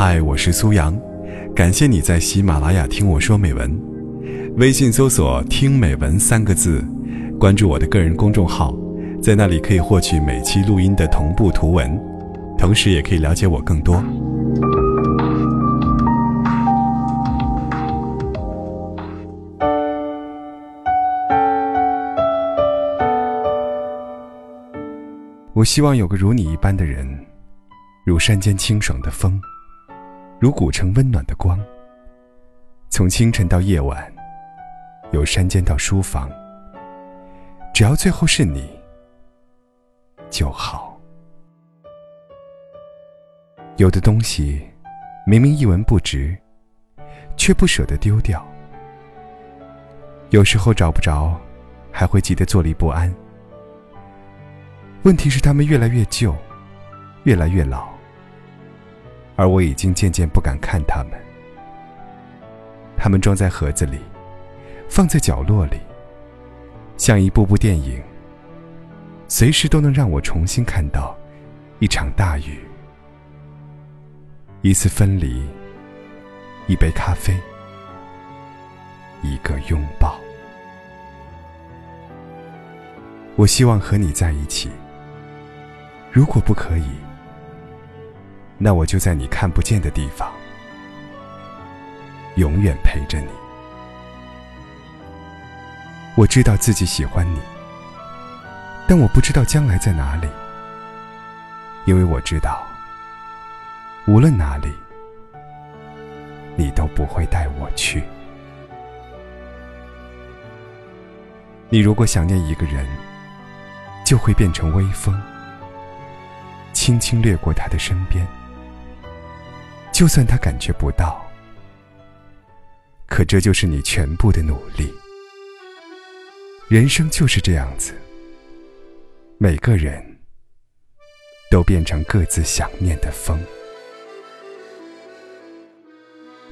嗨，我是苏阳，感谢你在喜马拉雅听我说美文。微信搜索“听美文”三个字，关注我的个人公众号，在那里可以获取每期录音的同步图文，同时也可以了解我更多。我希望有个如你一般的人，如山间清爽的风，如古城温暖的光。从清晨到夜晚，由山间到书房，只要最后是你就好。有的东西明明一文不值，却不舍得丢掉。有时候找不着，还会急得坐立不安。问题是，他们越来越旧，越来越老，而我已经渐渐不敢看他们。他们装在盒子里，放在角落里，像一部部电影，随时都能让我重新看到一场大雨，一次分离，一杯咖啡，一个拥抱。我希望和你在一起。如果不可以，那我就在你看不见的地方，永远陪着你。我知道自己喜欢你，但我不知道将来在哪里，因为我知道，无论哪里，你都不会带我去。你如果想念一个人，就会变成微风。轻轻掠过他的身边，就算他感觉不到，可这就是你全部的努力。人生就是这样子，每个人都变成各自想念的风。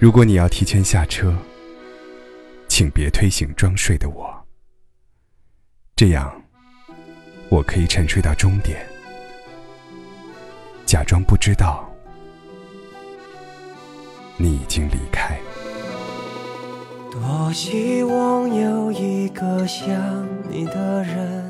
如果你要提前下车，请别推醒装睡的我，这样我可以沉睡到终点。假装不知道，你已经离开。多希望有一个像你的人，